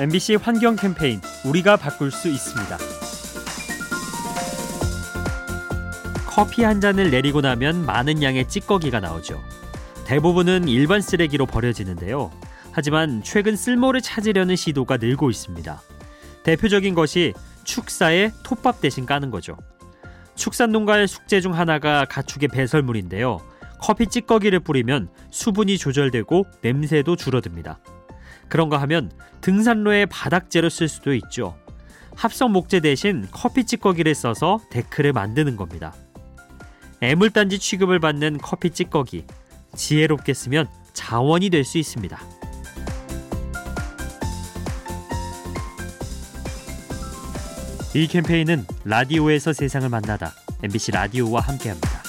MBC 환경 캠페인 우리가 바꿀 수 있습니다. 커피 한 잔을 내리고 나면 많은 양의 찌꺼기가 나오죠. 대부분은 일반 쓰레기로 버려지는데요. 하지만 최근 쓸모를 찾으려는 시도가 늘고 있습니다. 대표적인 것이 축사에 톱밥 대신 까는 거죠. 축산 농가의 숙제 중 하나가 가축의 배설물인데요. 커피 찌꺼기를 뿌리면 수분이 조절되고 냄새도 줄어듭니다. 그런가 하면 등산로에 바닥재로 쓸 수도 있죠. 합성 목재 대신 커피 찌꺼기를 써서 데크를 만드는 겁니다. 애물단지 취급을 받는 커피 찌꺼기. 지혜롭게 쓰면 자원이 될 수 있습니다. 이 캠페인은 라디오에서 세상을 만나다 MBC 라디오와 함께합니다.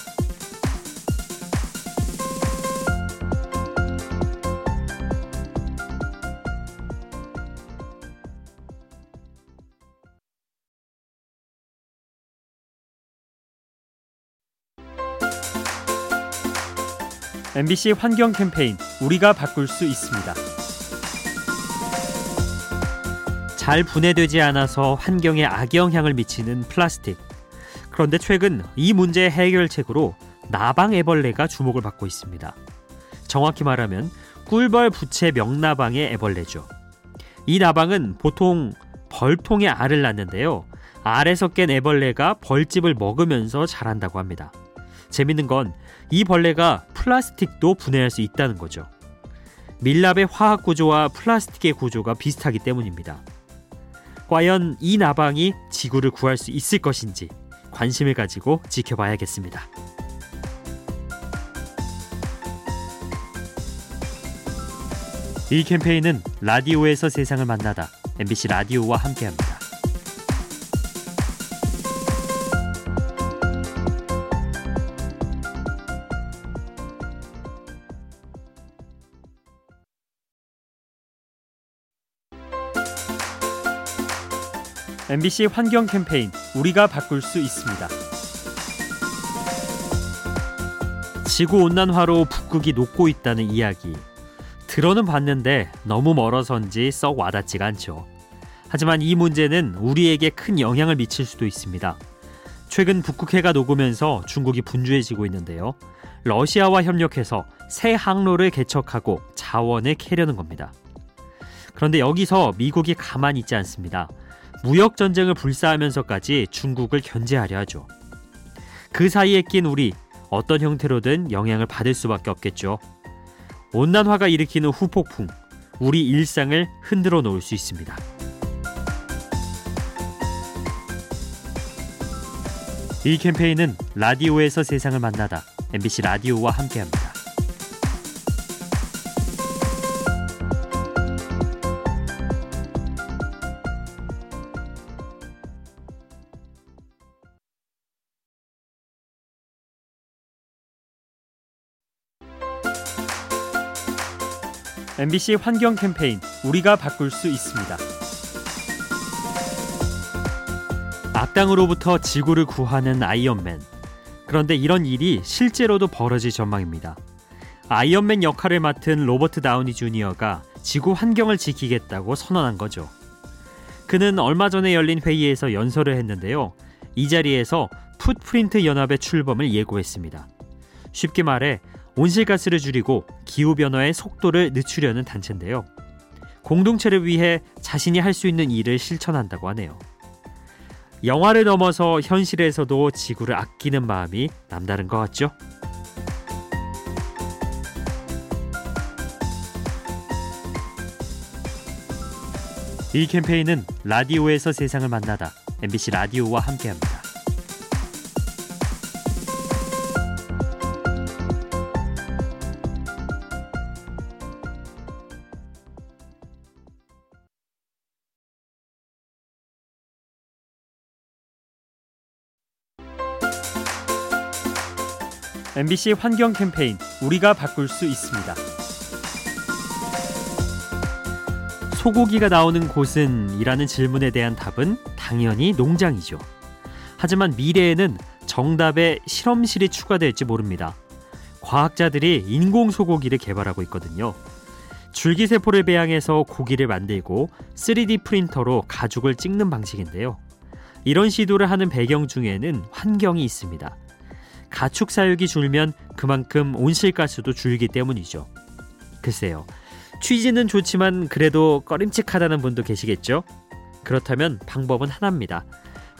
MBC 환경 캠페인 우리가 바꿀 수 있습니다. 잘 분해되지 않아서 환경에 악영향을 미치는 플라스틱. 그런데 최근 이 문제의 해결책으로 나방 애벌레가 주목을 받고 있습니다. 정확히 말하면 꿀벌 부채 명나방의 애벌레죠. 이 나방은 보통 벌통에 알을 낳는데요. 알에서 깬 애벌레가 벌집을 먹으면서 자란다고 합니다. 재밌는 건 이 벌레가 플라스틱도 분해할 수 있다는 거죠. 밀랍의 화학 구조와 플라스틱의 구조가 비슷하기 때문입니다. 과연 이 나방이 지구를 구할 수 있을 것인지 관심을 가지고 지켜봐야겠습니다. 이 캠페인은 라디오에서 세상을 만나다 MBC 라디오와 함께합니다. MBC 환경 캠페인 우리가 바꿀 수 있습니다. 지구 온난화로 북극이 녹고 있다는 이야기. 들어는 봤는데 너무 멀어서인지 썩 와닿지가 않죠. 하지만 이 문제는 우리에게 큰 영향을 미칠 수도 있습니다. 최근 북극해가 녹으면서 중국이 분주해지고 있는데요. 러시아와 협력해서 새 항로를 개척하고 자원을 캐려는 겁니다. 그런데 여기서 미국이 가만히 있지 않습니다. 무역 전쟁을 불사하면서까지 중국을 견제하려 하죠. 그 사이에 낀 우리 어떤 형태로든 영향을 받을 수밖에 없겠죠. 온난화가 일으키는 후폭풍, 우리 일상을 흔들어 놓을 수 있습니다. 이 캠페인은 라디오에서 세상을 만나다 MBC 라디오와 함께합니다. MBC 환경 캠페인 우리가 바꿀 수 있습니다. 악당으로부터 지구를 구하는 아이언맨. 그런데 이런 일이 실제로도 벌어질 전망입니다. 아이언맨 역할을 맡은 로버트 다우니 주니어가 지구 환경을 지키겠다고 선언한 거죠. 그는 얼마 전에 열린 회의에서 연설을 했는데요. 이 자리에서 Footprint 연합의 출범을 예고했습니다. 쉽게 말해 온실가스를 줄이고 기후변화의 속도를 늦추려는 단체인데요. 공동체를 위해 자신이 할 수 있는 일을 실천한다고 하네요. 영화를 넘어서 현실에서도 지구를 아끼는 마음이 남다른 것 같죠? 이 캠페인은 라디오에서 세상을 만나다 MBC 라디오와 함께합니다. MBC 환경 캠페인 우리가 바꿀 수 있습니다. 소고기가 나오는 곳은 이라는 질문에 대한 답은 당연히 농장이죠. 하지만 미래에는 정답에 실험실이 추가될지 모릅니다. 과학자들이 인공 소고기를 개발하고 있거든요. 줄기세포를 배양해서 고기를 만들고 3D 프린터로 가죽을 찍는 방식인데요. 이런 시도를 하는 배경 중에는 환경이 있습니다. 가축 사육이 줄면 그만큼 온실가스도 줄기 때문이죠. 글쎄요. 취지는 좋지만 그래도 꺼림칙하다는 분도 계시겠죠? 그렇다면 방법은 하나입니다.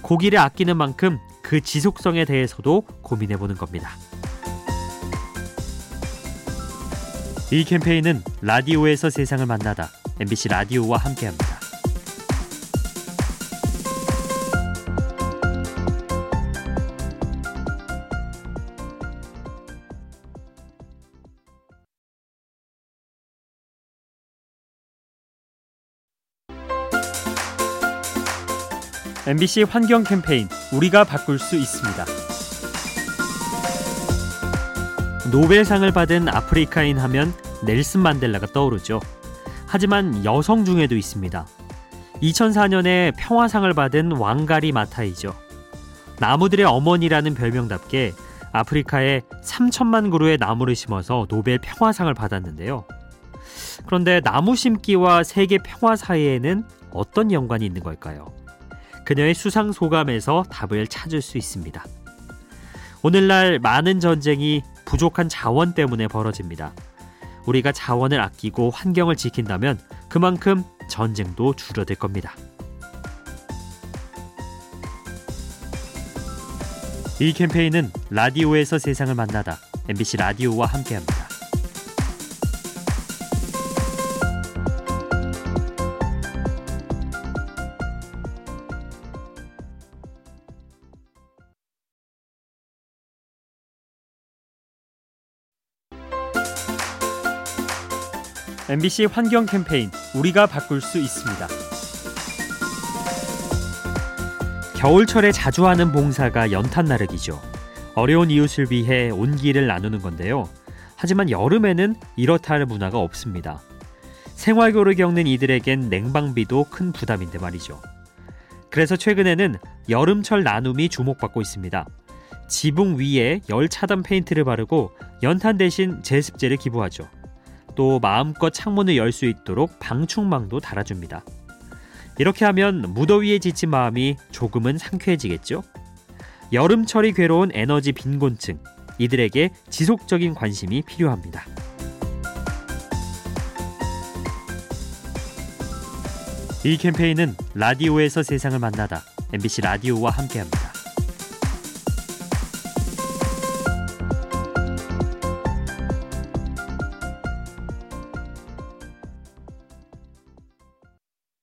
고기를 아끼는 만큼 그 지속성에 대해서도 고민해 보는 겁니다. 이 캠페인은 라디오에서 세상을 만나다 MBC 라디오와 함께합니다. MBC 환경 캠페인 우리가 바꿀 수 있습니다. 노벨상을 받은 아프리카인 하면 넬슨 만델라가 떠오르죠. 하지만 여성 중에도 있습니다. 2004년에 평화상을 받은 왕가리 마타이죠. 나무들의 어머니라는 별명답게 아프리카에 3천만 그루의 나무를 심어서 노벨 평화상을 받았는데요. 그런데 나무 심기와 세계 평화 사이에는 어떤 연관이 있는 걸까요? 그녀의 수상 소감에서 답을 찾을 수 있습니다. 오늘날 많은 전쟁이 부족한 자원 때문에 벌어집니다. 우리가 자원을 아끼고 환경을 지킨다면 그만큼 전쟁도 줄어들 겁니다. 이 캠페인은 라디오에서 세상을 만나다 MBC 라디오와 함께합니다. MBC 환경 캠페인 우리가 바꿀 수 있습니다. 겨울철에 자주 하는 봉사가 연탄 나르기죠. 어려운 이웃을 위해 온기를 나누는 건데요. 하지만 여름에는 이렇다 할 문화가 없습니다. 생활고를 겪는 이들에겐 냉방비도 큰 부담인데 말이죠. 그래서 최근에는 여름철 나눔이 주목받고 있습니다. 지붕 위에 열 차단 페인트를 바르고 연탄 대신 제습제를 기부하죠. 또 마음껏 창문을 열 수 있도록 방충망도 달아줍니다. 이렇게 하면 무더위에 지친 마음이 조금은 상쾌해지겠죠? 여름철이 괴로운 에너지 빈곤층, 이들에게 지속적인 관심이 필요합니다. 이 캠페인은 라디오에서 세상을 만나다 MBC 라디오와 함께합니다.